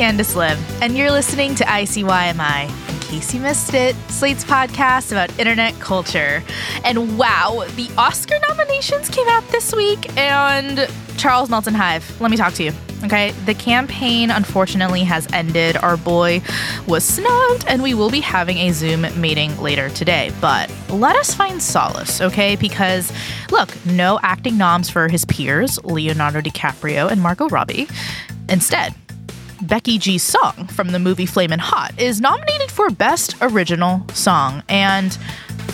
I'm Candice Lim, and you're listening to ICYMI. In case you missed it, Slate's podcast about internet culture. And wow, the Oscar nominations came out this week, and Charles Melton Hive, let me talk to you. Okay, the campaign unfortunately has ended. Our boy was snubbed, and we will be having a Zoom meeting later today. But let us find solace, okay? Because look, no acting noms for his peers, Leonardo DiCaprio and Margot Robbie. Instead, Becky G's song from the movie Flamin' Hot is nominated for Best Original Song, and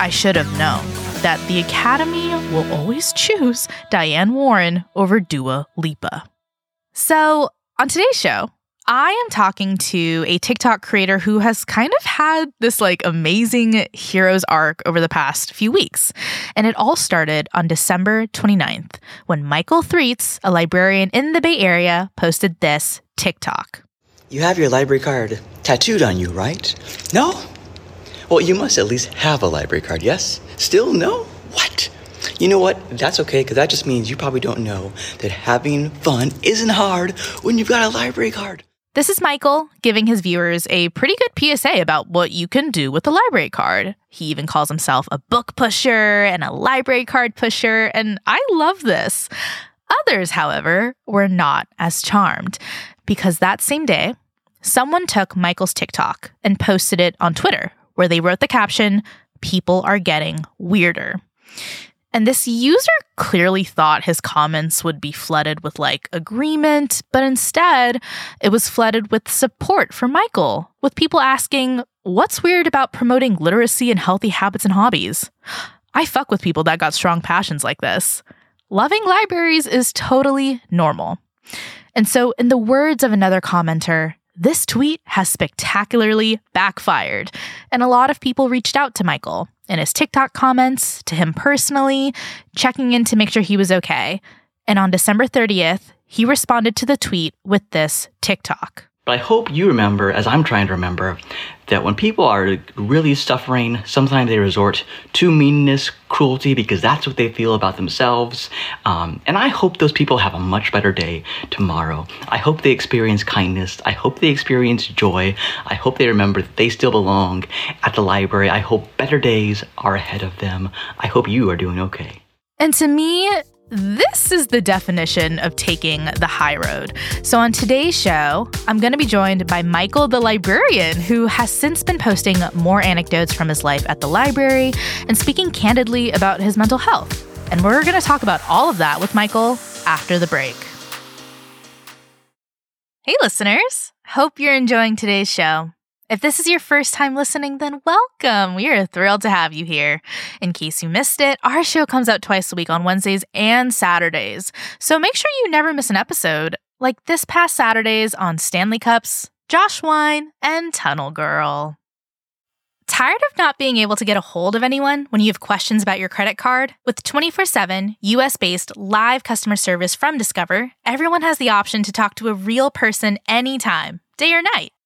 I should have known that the Academy will always choose Diane Warren over Dua Lipa. So, on today's show, I am talking to a TikTok creator who has kind of had this like amazing hero's arc over the past few weeks. And it all started on December 29th when Mychal Threets, a librarian in the Bay Area, posted this TikTok. You have your library card tattooed on you, right? No? Well, you must at least have a library card, yes? Still no? What? You know what? That's okay, because that just means you probably don't know that having fun isn't hard when you've got a library card. This is Mychal giving his viewers a pretty good PSA about what you can do with a library card. He even calls himself a book pusher and a library card pusher, and I love this. Others, however, were not as charmed because that same day, someone took Mychal's TikTok and posted it on Twitter, where they wrote the caption, People are getting weirder. And this user clearly thought his comments would be flooded with like agreement, but instead it was flooded with support for Mychal, with people asking, What's weird about promoting literacy and healthy habits and hobbies? I fuck with people that got strong passions like this. Loving libraries is totally normal. And so, in the words of another commenter, this tweet has spectacularly backfired, and a lot of people reached out to Mychal in his TikTok comments, to him personally, checking in to make sure he was okay. And on December 30th, he responded to the tweet with this TikTok. But I hope you remember, as I'm trying to remember, that when people are really suffering, sometimes they resort to meanness, cruelty, because that's what they feel about themselves. Um, and I hope those people have a much better day tomorrow. I hope they experience kindness. I hope they experience joy. I hope they remember that they still belong at the library. I hope better days are ahead of them. I hope you are doing okay. And to me, this is the definition of taking the high road. So, on today's show, I'm going to be joined by Mychal the librarian, who has since been posting more anecdotes from his life at the library and speaking candidly about his mental health. And we're going to talk about all of that with Mychal after the break. Hey, listeners. Hope you're enjoying today's show. If this is your first time listening, then welcome. We are thrilled to have you here. In case you missed it, our show comes out twice a week on Wednesdays and Saturdays. So make sure you never miss an episode, like this past Saturdays on Stanley Cups, Josh Wine, and Tunnel Girl. Tired of not being able to get a hold of anyone when you have questions about your credit card? With 24 7 US based live customer service from Discover, everyone has the option to talk to a real person anytime, day or night.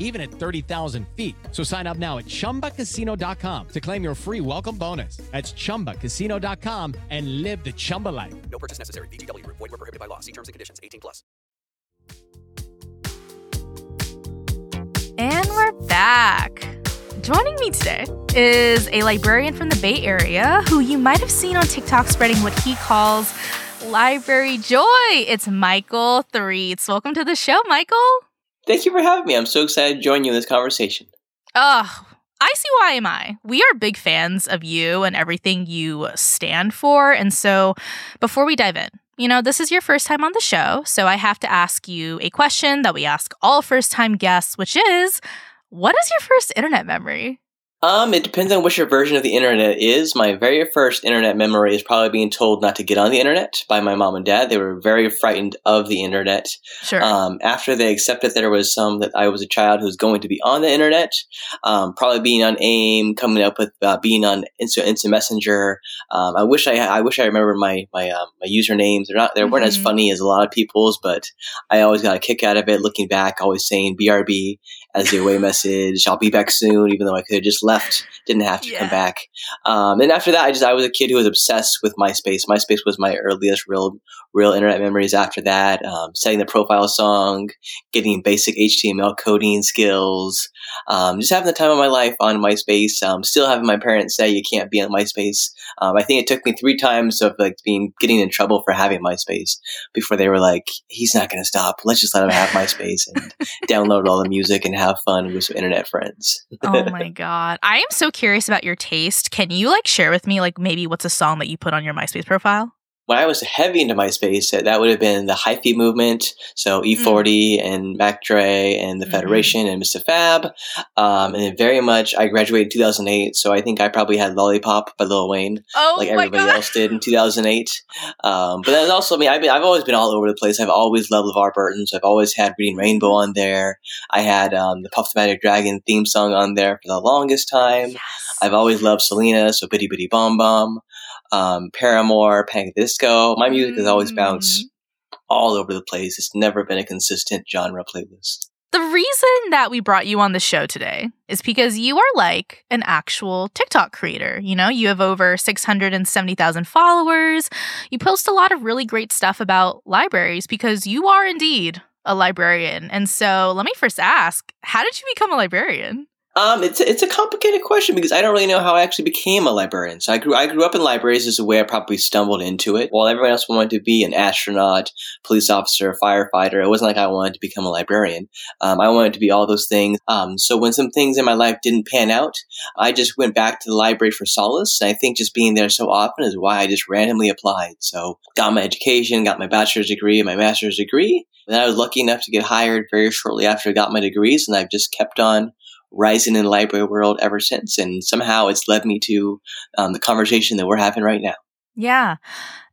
even at 30,000 feet. So sign up now at ChumbaCasino.com to claim your free welcome bonus. That's ChumbaCasino.com and live the Chumba life. No purchase necessary. VGW. Void were prohibited by law. See terms and conditions. 18 plus. And we're back. Joining me today is a librarian from the Bay Area who you might have seen on TikTok spreading what he calls library joy. It's Mychal Threets. Welcome to the show, Mychal. Thank you for having me. I'm so excited to join you in this conversation. Oh, I see why am I. We are big fans of you and everything you stand for. And so before we dive in, you know, this is your first time on the show, so I have to ask you a question that we ask all first time guests, which is what is your first internet memory? Um, it depends on which your version of the internet is. My very first internet memory is probably being told not to get on the internet by my mom and dad. They were very frightened of the internet. Sure. Um, after they accepted there was some that I was a child who was going to be on the internet, um, probably being on AIM, coming up with uh, being on Instant, Instant Messenger. Um, I wish I I wish I remember my my um, my usernames. They're not they weren't as Mhm. funny as a lot of people's, but I always got a kick out of it. Looking back, always saying BRB as the away message. I'll be back soon, even though I could have just left, didn't have to Yeah. come back. Um, and after that, I just I was a kid who was obsessed with MySpace. MySpace was my earliest real real internet memories. After that, um, setting the profile song, getting basic HTML coding skills, um, just having the time of my life on MySpace. Um, still having my parents say you can't be on MySpace. Um, I think it took me three times of like being getting in trouble for having MySpace before they were like, he's not going to stop. Let's just let him have MySpace and download all the music and have fun with some internet friends. oh my god. I am so curious about your taste. Can you like share with me like maybe what's a song that you put on your MySpace profile? When I was heavy into MySpace, uh, that would have been the hyphy movement. So E40 and Mac Dre and the Mhm. Federation and Mr. Fab. Um, and then very much, I graduated in 2008. So I think I probably had Lollipop by Lil Wayne, Oh like everybody god. else did in 2008. Um, but that's also, I mean, I've, I've always been all over the place. I've always loved LeVar Burton. So I've always had Reading Rainbow on there. I had um, the Puff the Magic Dragon theme song on there for the longest time. Yes. I've always loved Selena, so Bidi Bidi Bom Bom, um, Paramore, Panic at the Disco. My music has always bounced all over the place. It's never been a consistent genre playlist. The reason that we brought you on the show today is because you are like an actual TikTok creator. You know, you have over 670,000 followers. You post a lot of really great stuff about libraries because you are indeed a librarian. And so let me first ask how did you become a librarian? Um, it's it's a complicated question because I don't really know how I actually became a librarian. So I grew I grew up in libraries as a way I probably stumbled into it. While everyone else wanted to be an astronaut, police officer, firefighter, it wasn't like I wanted to become a librarian. Um, I wanted to be all those things. Um, so when some things in my life didn't pan out, I just went back to the library for solace. And I think just being there so often is why I just randomly applied. So got my education, got my bachelor's degree, my master's degree. And I was lucky enough to get hired very shortly after I got my degrees, and I've just kept on rising in the library world ever since. And somehow it's led me to um, the conversation that we're having right now. Yeah.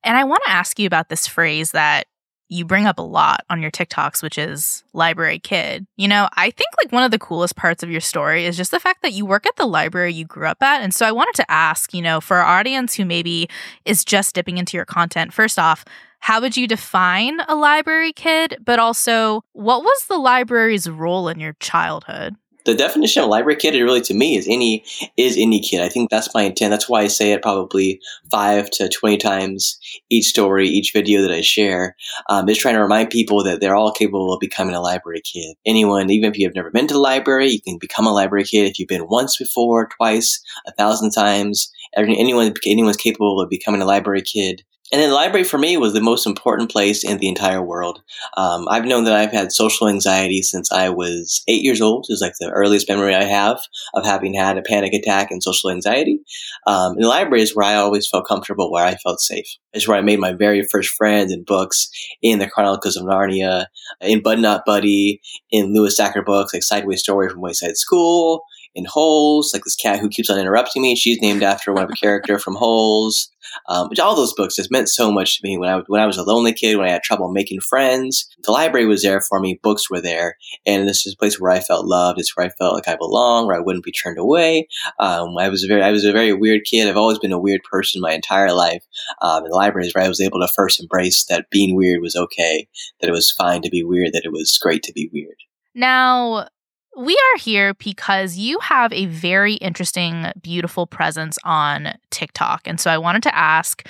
And I want to ask you about this phrase that you bring up a lot on your TikToks, which is library kid. You know, I think like one of the coolest parts of your story is just the fact that you work at the library you grew up at. And so I wanted to ask, you know, for our audience who maybe is just dipping into your content, first off, how would you define a library kid? But also, what was the library's role in your childhood? The definition of library kid, it really to me, is any is any kid. I think that's my intent. That's why I say it probably five to twenty times each story, each video that I share. Um, is trying to remind people that they're all capable of becoming a library kid. Anyone, even if you've never been to the library, you can become a library kid. If you've been once before, twice, a thousand times, anyone anyone's capable of becoming a library kid. And then the library for me was the most important place in the entire world. Um, I've known that I've had social anxiety since I was eight years old. Was like the earliest memory I have of having had a panic attack and social anxiety. Um, and the library is where I always felt comfortable, where I felt safe. It's where I made my very first friends and books in the Chronicles of Narnia, in Bud Not Buddy, in Louis Sachar books like Sideways Story from Wayside School, in Holes, like this cat who keeps on interrupting me. She's named after one of a character from Holes. Um, which all those books just meant so much to me when I when I was a lonely kid, when I had trouble making friends. The library was there for me, books were there, and this is a place where I felt loved. It's where I felt like I belong, where I wouldn't be turned away. Um, I was a very I was a very weird kid. I've always been a weird person my entire life. Um, and the library is where I was able to first embrace that being weird was okay, that it was fine to be weird, that it was great to be weird. Now, we are here because you have a very interesting, beautiful presence on TikTok. And so I wanted to ask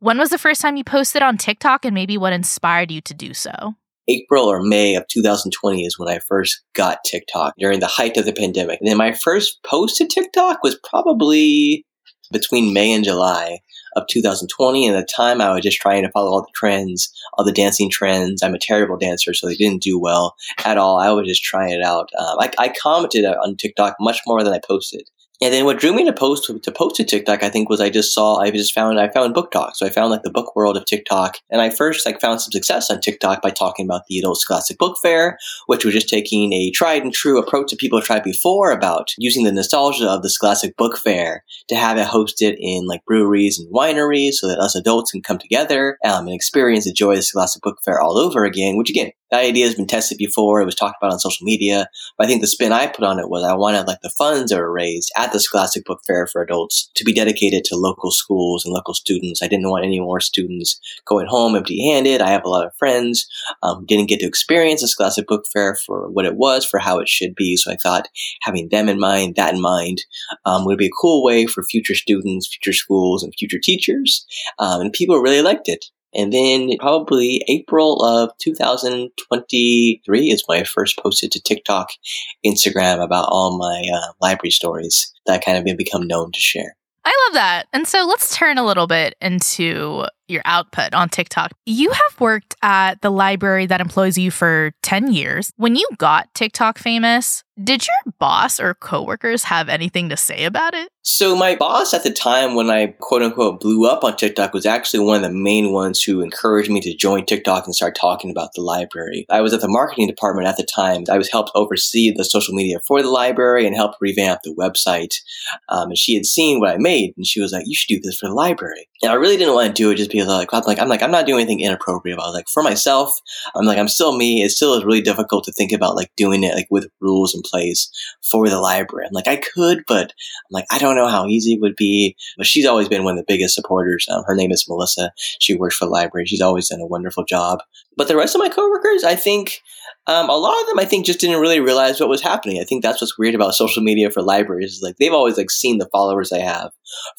when was the first time you posted on TikTok and maybe what inspired you to do so? April or May of 2020 is when I first got TikTok during the height of the pandemic. And then my first post to TikTok was probably between May and July of 2020. And at the time, I was just trying to follow all the trends, all the dancing trends. I'm a terrible dancer, so they didn't do well at all. I was just trying it out. Um, I, I commented on TikTok much more than I posted. And then what drew me to post to post to TikTok, I think, was I just saw I just found I found BookTok. So I found like the book world of TikTok, and I first like found some success on TikTok by talking about the Adult Scholastic Book Fair, which was just taking a tried and true approach that people have tried before about using the nostalgia of the Scholastic Book Fair to have it hosted in like breweries and wineries, so that us adults can come together um, and experience the joy of the Scholastic Book Fair all over again. Which again, that idea has been tested before. It was talked about on social media. But I think the spin I put on it was I wanted like the funds that were raised at the Scholastic Book Fair for adults to be dedicated to local schools and local students. I didn't want any more students going home empty handed. I have a lot of friends um, didn't get to experience the Scholastic Book Fair for what it was, for how it should be. So I thought having them in mind, that in mind, um, would be a cool way for future students, future schools, and future teachers. Um, and people really liked it. And then probably April of 2023 is when I first posted to TikTok, Instagram about all my uh, library stories that kind of become known to share. I love that. And so let's turn a little bit into your output on TikTok. You have worked at the library that employs you for 10 years. When you got TikTok famous, did your boss or coworkers have anything to say about it? So my boss at the time when I quote unquote blew up on TikTok was actually one of the main ones who encouraged me to join TikTok and start talking about the library. I was at the marketing department at the time. I was helped oversee the social media for the library and helped revamp the website. Um, and she had seen what I made and she was like, you should do this for the library. And I really didn't want to do it just because I like, I'm like, I'm like, I'm not doing anything inappropriate. I was like, for myself, I'm like, I'm still me. It still is really difficult to think about like doing it like with rules in place for the library. I'm like, I could, but I'm like, I don't know how easy it would be. But she's always been one of the biggest supporters. Um, her name is Melissa. She works for the library. She's always done a wonderful job. But the rest of my coworkers, I think, um, a lot of them, I think, just didn't really realize what was happening. I think that's what's weird about social media for libraries. Is like they've always like seen the followers I have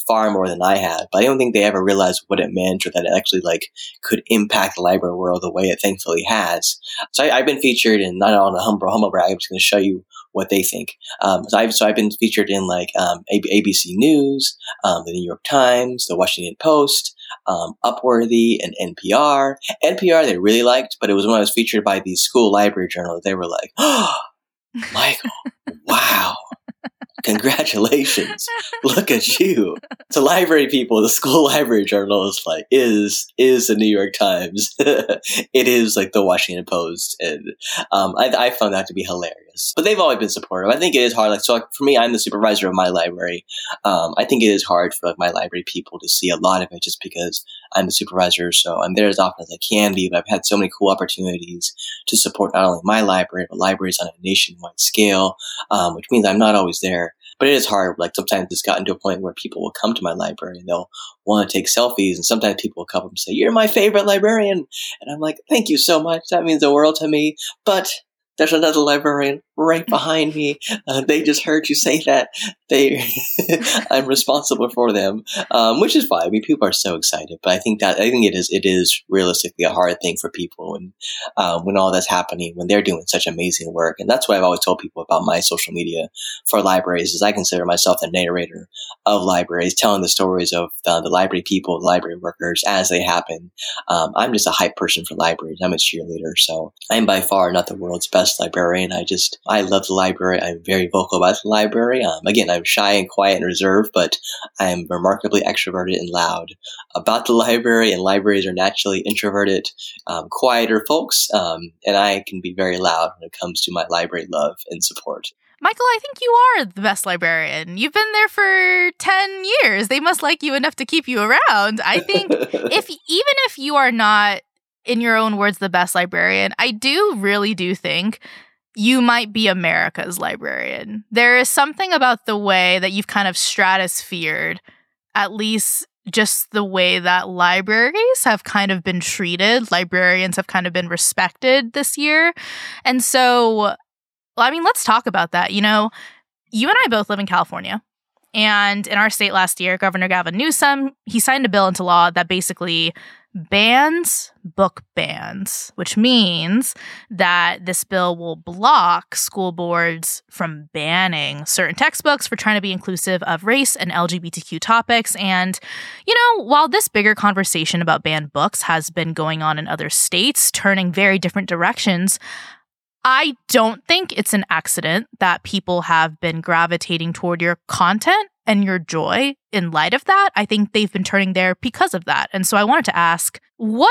far more than I have, but I don't think they ever realized what it meant or that it actually like could impact the library world the way it thankfully has. So I, have been featured in not on a humble humble brag. I'm just going to show you what they think. Um, so I've so I've been featured in like um, ABC News, um, the New York Times, the Washington Post, um, Upworthy, and NPR. NPR they really liked, but it was when I was featured by the school library journal. They were like, "Oh, Mychal, wow." Congratulations. Look at you. To library people, the school library journal is like is is the New York Times. it is like the Washington Post. And um, I, I found that to be hilarious. But they've always been supportive. I think it is hard. Like so like, for me, I'm the supervisor of my library. Um, I think it is hard for like my library people to see a lot of it just because I'm the supervisor, so I'm there as often as I can be. But I've had so many cool opportunities to support not only my library, but libraries on a nationwide scale, um, which means I'm not always there. But it is hard. Like sometimes it's gotten to a point where people will come to my library and they'll want to take selfies, and sometimes people will come up and say, "You're my favorite librarian," and I'm like, "Thank you so much. That means the world to me." But there's another librarian right behind me. Uh, they just heard you say that. They, I'm responsible for them, um, which is fine. I mean, people are so excited, but I think that I think it is it is realistically a hard thing for people when um, when all that's happening when they're doing such amazing work, and that's what I've always told people about my social media for libraries is I consider myself the narrator of libraries, telling the stories of the, the library people, the library workers as they happen. Um, I'm just a hype person for libraries. I'm a cheerleader, so I'm by far not the world's best librarian. I just I love the library. I'm very vocal about the library. Um, again, I'm shy and quiet and reserved, but I am remarkably extroverted and loud about the library. And libraries are naturally introverted, um, quieter folks, um, and I can be very loud when it comes to my library love and support. Mychal, I think you are the best librarian. You've been there for 10 years. They must like you enough to keep you around. I think if even if you are not in your own words the best librarian, I do really do think you might be America's librarian. There is something about the way that you've kind of stratosphered, at least just the way that libraries have kind of been treated. Librarians have kind of been respected this year. And so, I mean, let's talk about that. You know, you and I both live in California. And in our state last year, Governor Gavin Newsom, he signed a bill into law that basically bans book bans, which means that this bill will block school boards from banning certain textbooks for trying to be inclusive of race and LGBTQ topics. And, you know, while this bigger conversation about banned books has been going on in other states, turning very different directions, I don't think it's an accident that people have been gravitating toward your content and your joy in light of that. I think they've been turning there because of that. And so I wanted to ask what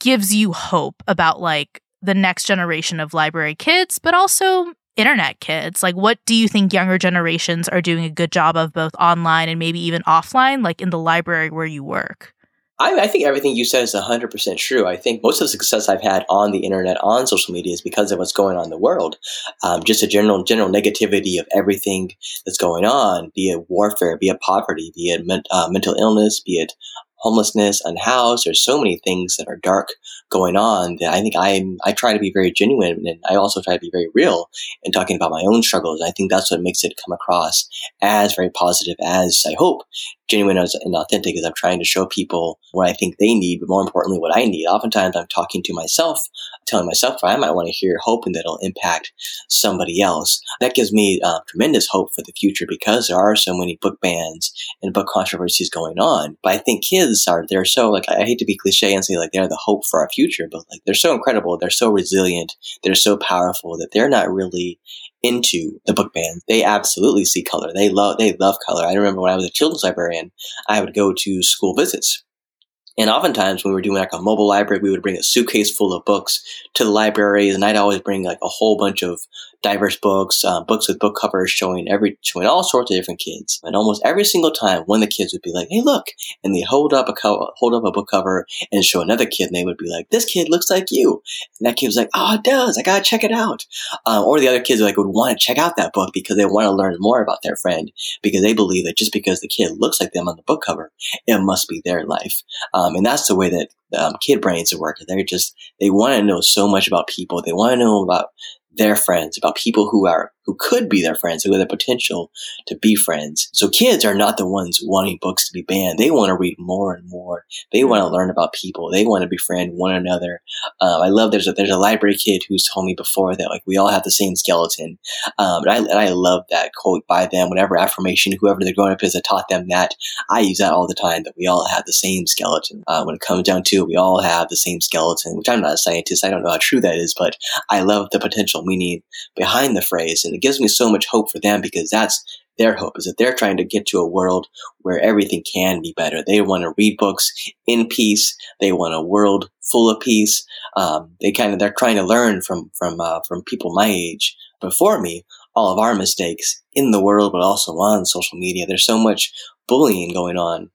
gives you hope about like the next generation of library kids, but also internet kids? Like, what do you think younger generations are doing a good job of both online and maybe even offline, like in the library where you work? I, I, think everything you said is 100% true. I think most of the success I've had on the internet, on social media, is because of what's going on in the world. Um, just a general general negativity of everything that's going on, be it warfare, be it poverty, be it men, uh, mental illness, be it homelessness, unhoused. There's so many things that are dark going on that I think I'm, I try to be very genuine and I also try to be very real in talking about my own struggles. I think that's what makes it come across as very positive as I hope genuine and authentic as I'm trying to show people what I think they need, but more importantly, what I need. Oftentimes I'm talking to myself, telling myself I might want to hear, hoping that it'll impact somebody else. That gives me uh, tremendous hope for the future because there are so many book bans and book controversies going on. But I think kids are, they're so like, I hate to be cliche and say like they're the hope for our future, but like they're so incredible. They're so resilient. They're so powerful that they're not really into the book bans. They absolutely see color. They love, they love color. I remember when I was a children's librarian, I would go to school visits and oftentimes when we were doing like a mobile library, we would bring a suitcase full of books to the library, and I'd always bring like a whole bunch of diverse books, uh, books with book covers showing every showing all sorts of different kids. And almost every single time, one of the kids would be like, "Hey, look!" and they hold up a co- hold up a book cover and show another kid, and they would be like, "This kid looks like you," and that kid was like, "Oh, it does! I gotta check it out." Um, or the other kids like would want to check out that book because they want to learn more about their friend because they believe that just because the kid looks like them on the book cover, it must be their life. Um, and that's the way that um, kid brains work. They're just they want to know so much about people. They want to know about their friends, about people who are who could be their friends, who have the potential to be friends. So kids are not the ones wanting books to be banned. They want to read more and more. They want to learn about people. They want to befriend one another. Um, I love there's a there's a library kid who's told me before that like we all have the same skeleton, um, and I and I love that quote by them. Whatever affirmation, whoever they're growing up is that taught them that. I use that all the time. That we all have the same skeleton. Uh, when it comes down to it, we all have the same skeleton. Which I'm not a scientist. I don't know how true that is, but I love the potential meaning behind the phrase. And and it gives me so much hope for them because that's their hope is that they're trying to get to a world where everything can be better. They want to read books in peace. They want a world full of peace. Um, they kind of they're trying to learn from from uh, from people my age before me all of our mistakes in the world, but also on social media. There's so much bullying going on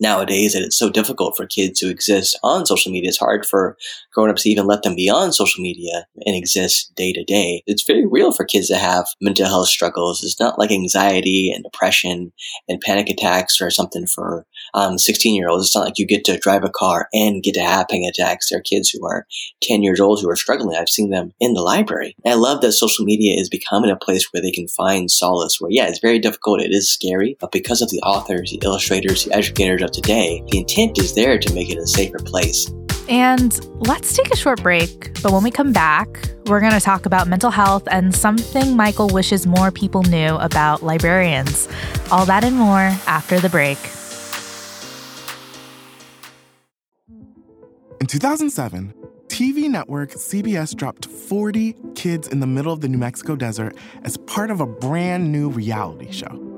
nowadays that it's so difficult for kids to exist on social media. It's hard for grown-ups to even let them be on social media and exist day to day. It's very real for kids to have mental health struggles. It's not like anxiety and depression and panic attacks or something for um, 16 year olds. It's not like you get to drive a car and get to have panic attacks. There are kids who are 10 years old who are struggling. I've seen them in the library. I love that social media is becoming a place where they can find solace where, yeah, it's very difficult. It is scary, but because of the authors, the illustrators, the educators of today, the intent is there to make it a safer place. And let's take a short break. But when we come back, we're going to talk about mental health and something Mychal wishes more people knew about librarians. All that and more after the break. In 2007, TV network CBS dropped 40 kids in the middle of the New Mexico desert as part of a brand new reality show.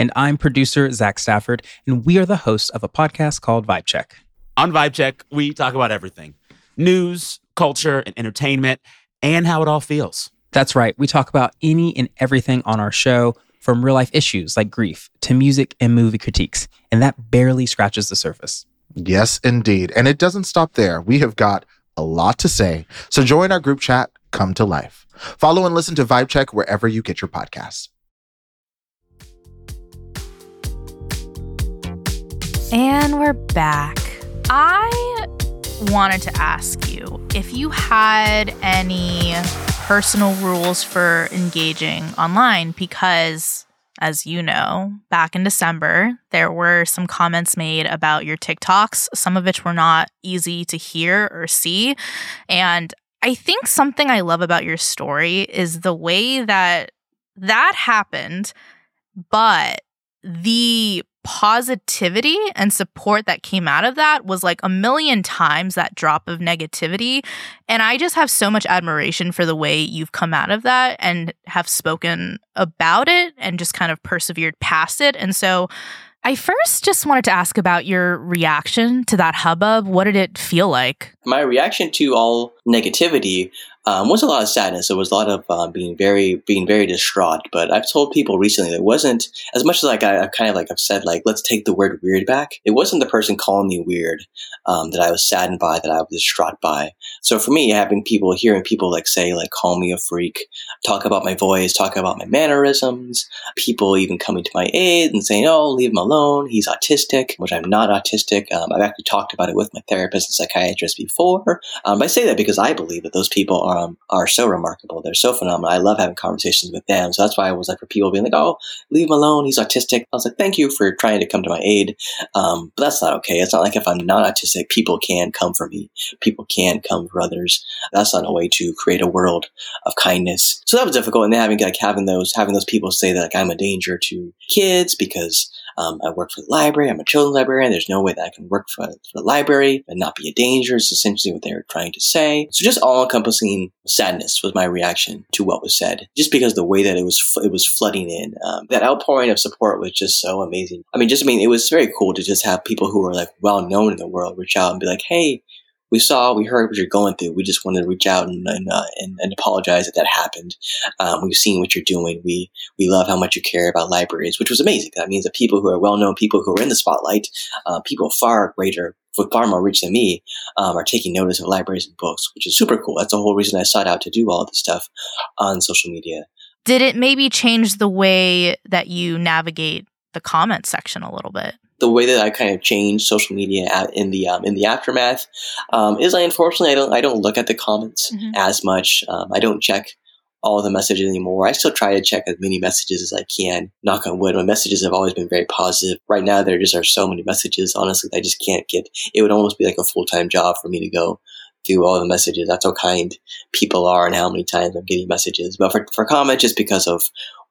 And I'm producer Zach Stafford, and we are the hosts of a podcast called Vibe Check. On Vibe Check, we talk about everything news, culture, and entertainment, and how it all feels. That's right. We talk about any and everything on our show, from real life issues like grief to music and movie critiques, and that barely scratches the surface. Yes, indeed. And it doesn't stop there. We have got a lot to say. So join our group chat, Come to Life. Follow and listen to Vibe Check wherever you get your podcasts. And we're back. I wanted to ask you if you had any personal rules for engaging online because as you know, back in December, there were some comments made about your TikToks, some of which were not easy to hear or see. And I think something I love about your story is the way that that happened, but the positivity and support that came out of that was like a million times that drop of negativity. And I just have so much admiration for the way you've come out of that and have spoken about it and just kind of persevered past it. And so I first just wanted to ask about your reaction to that hubbub. What did it feel like? My reaction to all negativity um, was a lot of sadness. It was a lot of uh, being very being very distraught. But I've told people recently that it wasn't as much as like I, have kind of like I've said like let's take the word weird back. It wasn't the person calling me weird um, that I was saddened by, that I was distraught by. So for me, having people hearing people like say like call me a freak, talk about my voice, talk about my mannerisms, people even coming to my aid and saying oh leave him alone, he's autistic, which I'm not autistic. Um, I've actually talked about it with my therapist and psychiatrist before. Um, I say that because I believe that those people um, are so remarkable. They're so phenomenal. I love having conversations with them. So that's why I was like, for people being like, oh, leave him alone. He's autistic. I was like, thank you for trying to come to my aid. Um, but that's not okay. It's not like if I'm not autistic, people can come for me. People can come for others. That's not a way to create a world of kindness. So that was difficult. And then having like having those having those people say that like I'm a danger to kids because um, I work for the library. I'm a children's librarian. There's no way that I can work for, for the library and not be a danger. Is essentially what they were trying to say. So just all encompassing sadness was my reaction to what was said. Just because the way that it was it was flooding in, um, that outpouring of support was just so amazing. I mean, just I mean, it was very cool to just have people who were like well known in the world reach out and be like, "Hey, we saw, we heard what you're going through. We just wanted to reach out and and, uh, and, and, apologize that that happened. Um, we've seen what you're doing. We we love how much you care about libraries, which was amazing. That means that people who are well known, people who are in the spotlight, uh, people far greater far more reach than me um, are taking notice of libraries and books, which is super cool. That's the whole reason I sought out to do all this stuff on social media. Did it maybe change the way that you navigate the comment section a little bit? The way that I kind of changed social media in the um, in the aftermath um, is I unfortunately I don't I don't look at the comments mm-hmm. as much. Um, I don't check all the messages anymore. I still try to check as many messages as I can. Knock on wood, my messages have always been very positive. Right now, there just are so many messages. Honestly, I just can't get. It would almost be like a full time job for me to go through all the messages. That's how kind people are and how many times I'm getting messages. But for, for comments, just because of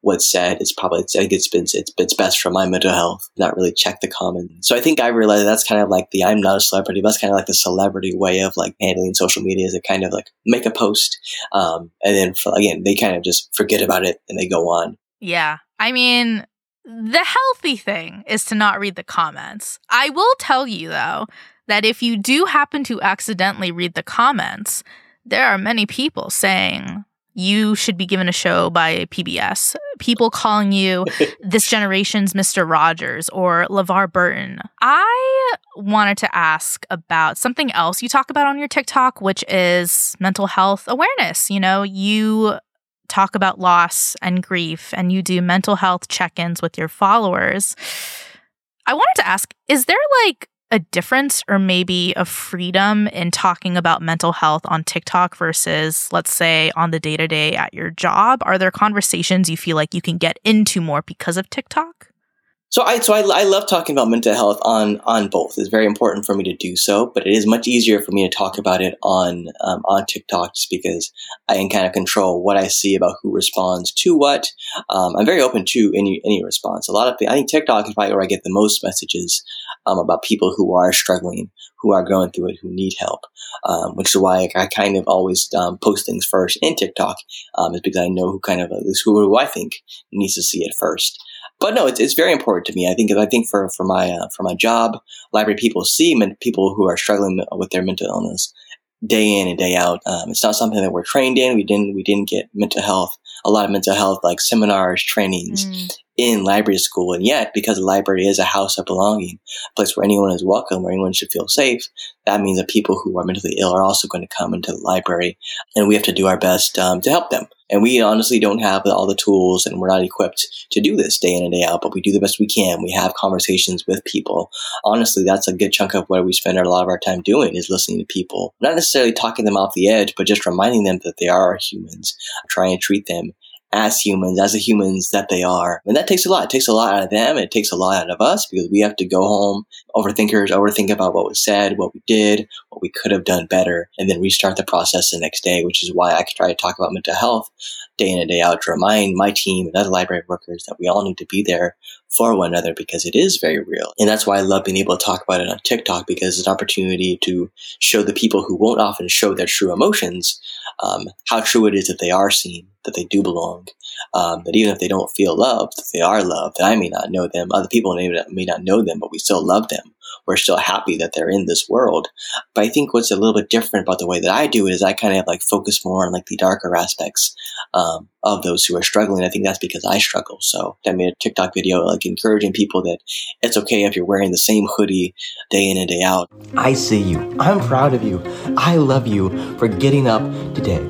what's said, it's probably, it's, it's been, it's, it's best for my mental health, not really check the comments. So I think I realized that's kind of like the, I'm not a celebrity, but that's kind of like the celebrity way of like handling social media is to kind of like make a post. Um, and then for, again, they kind of just forget about it and they go on. Yeah. I mean, the healthy thing is to not read the comments. I will tell you though, that if you do happen to accidentally read the comments, there are many people saying, you should be given a show by PBS. People calling you this generation's Mr. Rogers or LeVar Burton. I wanted to ask about something else you talk about on your TikTok, which is mental health awareness. You know, you talk about loss and grief and you do mental health check ins with your followers. I wanted to ask is there like a difference or maybe a freedom in talking about mental health on TikTok versus, let's say, on the day to day at your job? Are there conversations you feel like you can get into more because of TikTok? So I so I, I love talking about mental health on on both. It's very important for me to do so, but it is much easier for me to talk about it on um, on TikTok just because I can kind of control what I see about who responds to what. Um, I'm very open to any any response. A lot of I think TikTok is probably where I get the most messages um, about people who are struggling, who are going through it, who need help. Um, which is why I, kind of always um, post things first in TikTok, um, is because I know who kind of who, who I think needs to see it first but no, it's, it's very important to me. I think I think for for my uh, for my job, library people see men, people who are struggling with their mental illness day in and day out. Um, it's not something that we're trained in. We didn't we didn't get mental health a lot of mental health like seminars, trainings Mm. In library school. And yet, because the library is a house of belonging, a place where anyone is welcome, where anyone should feel safe, that means that people who are mentally ill are also going to come into the library. And we have to do our best um, to help them. And we honestly don't have all the tools and we're not equipped to do this day in and day out, but we do the best we can. We have conversations with people. Honestly, that's a good chunk of what we spend a lot of our time doing is listening to people. Not necessarily talking them off the edge, but just reminding them that they are humans, trying to treat them as humans, as the humans that they are. And that takes a lot. It takes a lot out of them. It takes a lot out of us because we have to go home, overthinkers, overthink about what was said, what we did, what we could have done better, and then restart the process the next day, which is why I try to talk about mental health day in and day out to remind my team and other library workers that we all need to be there for one another because it is very real. And that's why I love being able to talk about it on TikTok because it's an opportunity to show the people who won't often show their true emotions um, how true it is that they are seen, that they do belong, um, that even if they don't feel loved, that they are loved, that I may not know them, other people may not, may not know them, but we still love them. We're still happy that they're in this world. But I think what's a little bit different about the way that I do it is I kind of like focus more on like the darker aspects um, of those who are struggling. I think that's because I struggle. So I made a TikTok video like encouraging people that it's okay if you're wearing the same hoodie day in and day out. I see you. I'm proud of you. I love you for getting up today.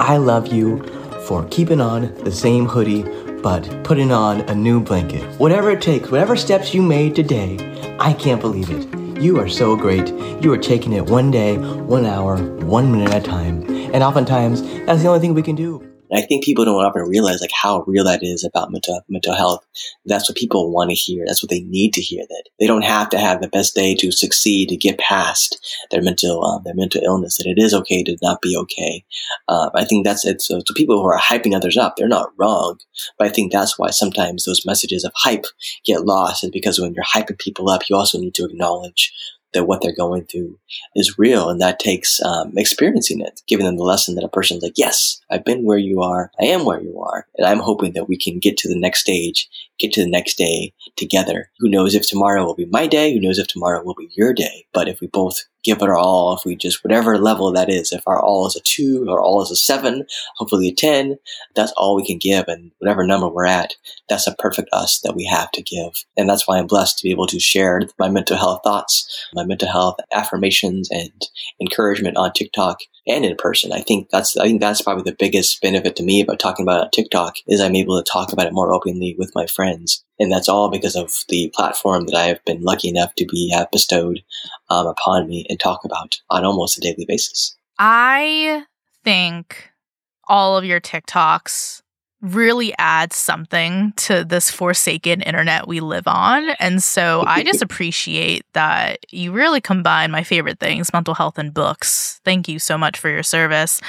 I love you for keeping on the same hoodie but putting on a new blanket. Whatever it takes, whatever steps you made today, I can't believe it. You are so great. You are taking it one day, one hour, one minute at a time. And oftentimes, that's the only thing we can do. And I think people don't often realize like how real that is about mental mental health. That's what people want to hear. That's what they need to hear. That they don't have to have the best day to succeed to get past their mental um, their mental illness. That it is okay to not be okay. Um, I think that's it. So to people who are hyping others up, they're not wrong. But I think that's why sometimes those messages of hype get lost. Is because when you're hyping people up, you also need to acknowledge that what they're going through is real and that takes um, experiencing it giving them the lesson that a person's like yes i've been where you are. I am where you are. And i'm hoping that we can get to the next stage get to the next day together. Who knows if tomorrow will be my day? Who knows if tomorrow will be your day? But if we both give it our all if we just whatever level that is if our all is a two or all is a seven hopefully a ten that's all we can give and whatever number we're at that's a perfect us that we have to give. And that's why i'm blessed to be able to share my mental health thoughts my mental health affirmations and encouragement on TikTok and in person. I think that's I think that's probably the biggest benefit to me about talking about TikTok is I'm able to talk about it more openly with my friends. And that's all because of the platform that I have been lucky enough to be have bestowed um, upon me and talk about on almost a daily basis. I think all of your TikToks really adds something to this forsaken internet we live on. And so I just appreciate that you really combine my favorite things, mental health and books. Thank you so much for your service.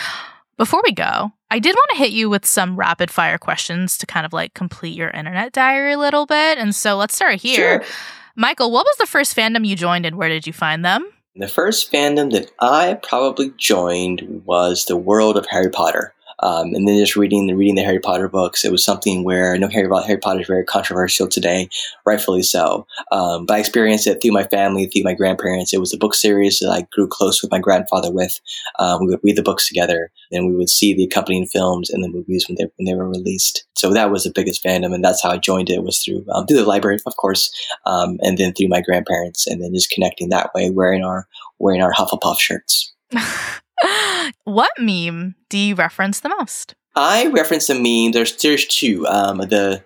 Before we go, I did want to hit you with some rapid fire questions to kind of like complete your internet diary a little bit. And so let's start here. Sure. Mychal, what was the first fandom you joined and where did you find them? The first fandom that I probably joined was the world of Harry Potter. Um, and then just reading the reading the Harry Potter books, it was something where I know Harry, Harry Potter is very controversial today, rightfully so. Um, but I experienced it through my family, through my grandparents. It was a book series that I grew close with my grandfather with. Um, we would read the books together, and we would see the accompanying films and the movies when they when they were released. So that was the biggest fandom, and that's how I joined it. Was through um, through the library, of course, um, and then through my grandparents, and then just connecting that way, wearing our wearing our Hufflepuff shirts. what meme do you reference the most? I reference the meme. There's there's two. Um, the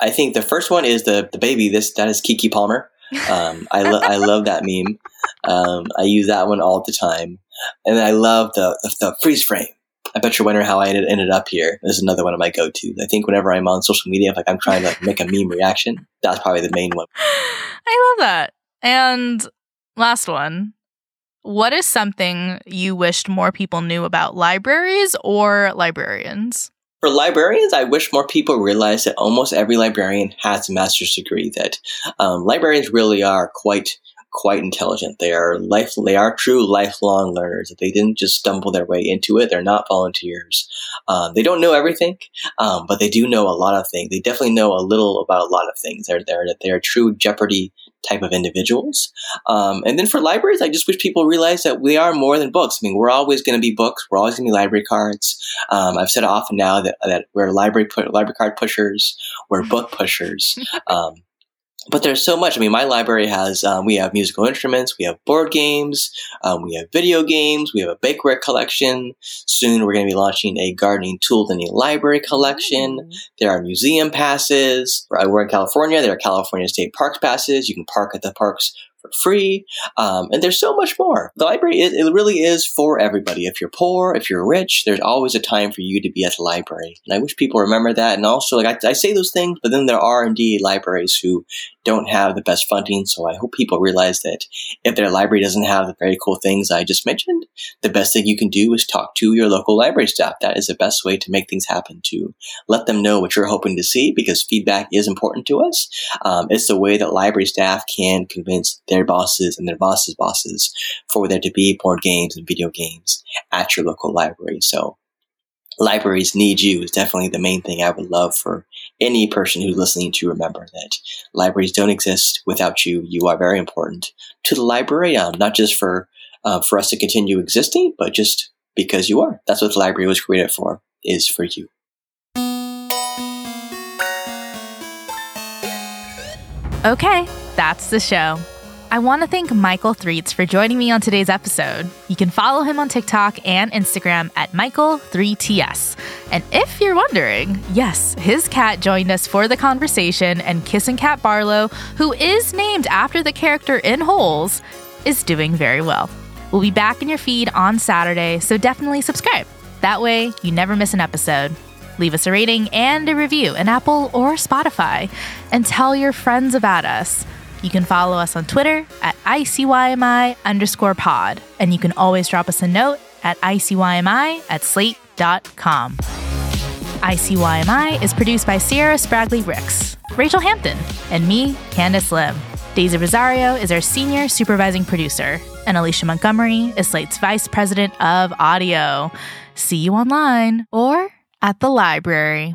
I think the first one is the the baby. This that is Keke Palmer. Um, I lo- I love that meme. Um, I use that one all the time, and I love the the, freeze frame. I bet you're wondering how I ended, ended up here. This is another one of my go tos. I think whenever I'm on social media, like I'm trying to like, make a meme reaction, that's probably the main one. I love that. And last one. What is something you wished more people knew about libraries or librarians? For librarians, I wish more people realized that almost every librarian has a master's degree. That um, librarians really are quite quite intelligent. They are life they are true lifelong learners. They didn't just stumble their way into it. They're not volunteers. Um, they don't know everything, um, but they do know a lot of things. They definitely know a little about a lot of things. They're they're they're true Jeopardy type of individuals. Um, and then for libraries, I just wish people realize that we are more than books. I mean, we're always going to be books. We're always going to be library cards. Um, I've said often now that, that we're library pu- library card pushers. We're book pushers. Um, but there's so much. I mean, my library has um, we have musical instruments, we have board games, um, we have video games, we have a bakeware collection. Soon we're going to be launching a gardening tool in the library collection. There are museum passes. We're in California. There are California State Parks passes. You can park at the parks for free. Um, and there's so much more. The library, it, it really is for everybody. If you're poor, if you're rich, there's always a time for you to be at the library. And I wish people remember that. And also, like I, I say those things, but then there are indeed libraries who don't have the best funding. So I hope people realize that if their library doesn't have the very cool things I just mentioned, the best thing you can do is talk to your local library staff. That is the best way to make things happen to let them know what you're hoping to see because feedback is important to us. Um, it's the way that library staff can convince their bosses and their bosses' bosses for there to be board games and video games at your local library. So libraries need you is definitely the main thing I would love for any person who's listening to remember that libraries don't exist without you. You are very important to the library, um, not just for uh, for us to continue existing, but just because you are. That's what the library was created for, is for you. Okay, that's the show. I want to thank Mychal Threets for joining me on today's episode. You can follow him on TikTok and Instagram at Mychal3TS. And if you're wondering, yes, his cat joined us for the conversation, and Kissing Cat Barlow, who is named after the character in Holes, is doing very well. We'll be back in your feed on Saturday, so definitely subscribe. That way, you never miss an episode. Leave us a rating and a review in Apple or Spotify, and tell your friends about us. You can follow us on Twitter at ICYMI underscore pod, and you can always drop us a note at ICYMI at slate.com. ICYMI is produced by Sierra Spragley Ricks, Rachelle Hampton, and me, Candice Lim. Daisy Rosario is our senior supervising producer, and Alicia Montgomery is Slate's vice president of audio. See you online or at the library.